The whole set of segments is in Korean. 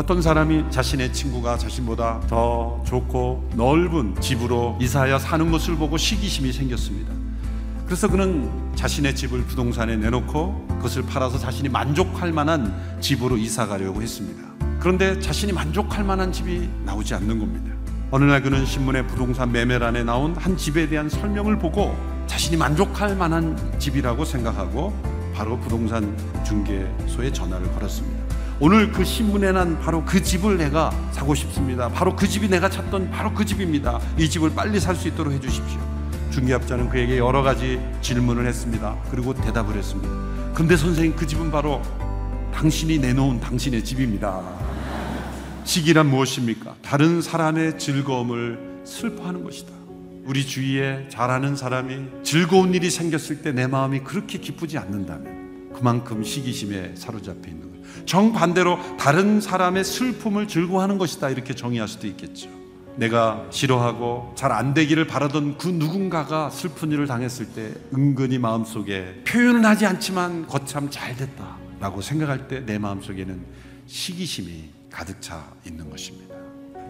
어떤 사람이 자신의 친구가 자신보다 더 좋고 넓은 집으로 이사하여 사는 것을 보고 시기심이 생겼습니다. 그래서 그는 자신의 집을 부동산에 내놓고 그것을 팔아서 자신이 만족할 만한 집으로 이사 가려고 했습니다. 그런데 자신이 만족할 만한 집이 나오지 않는 겁니다. 어느 날 그는 신문에 부동산 매매란에 나온 한 집에 대한 설명을 보고 자신이 만족할 만한 집이라고 생각하고 바로 부동산 중개소에 전화를 걸었습니다. 오늘 그 신문에 난 바로 그 집을 내가 사고 싶습니다. 바로 그 집이 내가 찾던 바로 그 집입니다. 이 집을 빨리 살 수 있도록 해주십시오. 중개업자는 그에게 여러 가지 질문을 했습니다. 그리고 대답을 했습니다. 근데 선생님 그 집은 바로 당신이 내놓은 당신의 집입니다. 시기란 무엇입니까? 다른 사람의 즐거움을 슬퍼하는 것이다. 우리 주위에 잘하는 사람이 즐거운 일이 생겼을 때 내 마음이 그렇게 기쁘지 않는다면 그만큼 시기심에 사로잡혀 있는 거예요. 정반대로 다른 사람의 슬픔을 즐거워하는 것이다. 이렇게 정의할 수도 있겠죠. 내가 싫어하고 잘 안 되기를 바라던 그 누군가가 슬픈 일을 당했을 때 은근히 마음속에 표현은 하지 않지만 거참 잘 됐다. 라고 생각할 때 내 마음속에는 시기심이 가득 차 있는 것입니다.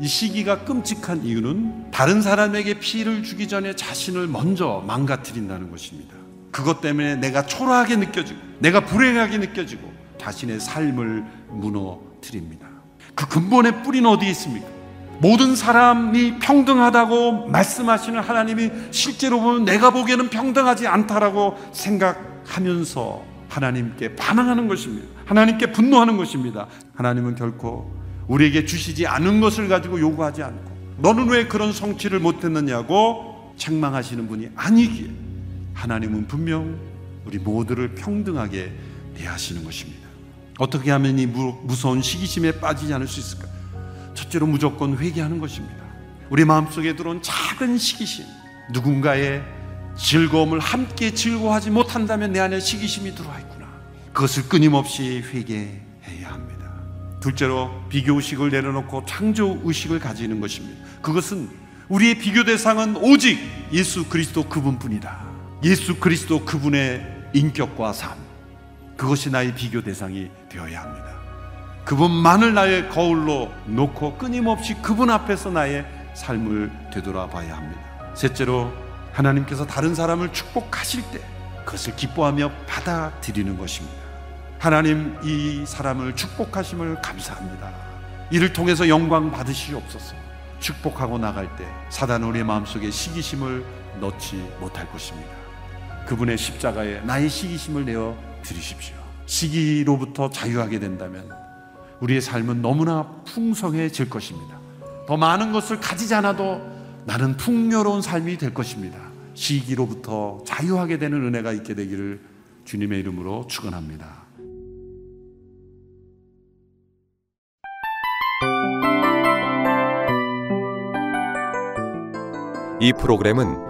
이 시기가 끔찍한 이유는 다른 사람에게 피해를 주기 전에 자신을 먼저 망가뜨린다는 것입니다. 그것 때문에 내가 초라하게 느껴지고 내가 불행하게 느껴지고 자신의 삶을 무너뜨립니다. 그 근본의 뿌리는 어디에 있습니까? 모든 사람이 평등하다고 말씀하시는 하나님이 실제로 보면 내가 보기에는 평등하지 않다라고 생각하면서 하나님께 반항하는 것입니다. 하나님께 분노하는 것입니다. 하나님은 결코 우리에게 주시지 않은 것을 가지고 요구하지 않고 너는 왜 그런 성취를 못했느냐고 책망하시는 분이 아니기에 하나님은 분명 우리 모두를 평등하게 대하시는 것입니다. 어떻게 하면 이 무서운 시기심에 빠지지 않을 수 있을까? 첫째로 무조건 회개하는 것입니다. 우리 마음속에 들어온 작은 시기심, 누군가의 즐거움을 함께 즐거워하지 못한다면 내 안에 시기심이 들어와 있구나. 그것을 끊임없이 회개해야 합니다. 둘째로 비교 의식을 내려놓고 창조 의식을 가지는 것입니다. 그것은 우리의 비교 대상은 오직 예수 그리스도 그분뿐이다. 예수 그리스도 그분의 인격과 삶. 그것이 나의 비교 대상이 되어야 합니다. 그분만을 나의 거울로 놓고 끊임없이 그분 앞에서 나의 삶을 되돌아봐야 합니다. 셋째로 하나님께서 다른 사람을 축복하실 때 그것을 기뻐하며 받아들이는 것입니다. 하나님 이 사람을 축복하심을 감사합니다. 이를 통해서 영광 받으시옵소서. 축복하고 나갈 때 사단 우리의 마음속에 시기심을 넣지 못할 것입니다. 그분의 십자가에 나의 시기심을 내어 드리십시오. 시기로부터 자유하게 된다면 우리의 삶은 너무나 풍성해질 것입니다. 더 많은 것을 가지지 않아도 나는 풍요로운 삶이 될 것입니다. 시기로부터 자유하게 되는 은혜가 있게 되기를 주님의 이름으로 축원합니다. 이 프로그램은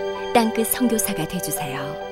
땅끝 성교사가 되주세요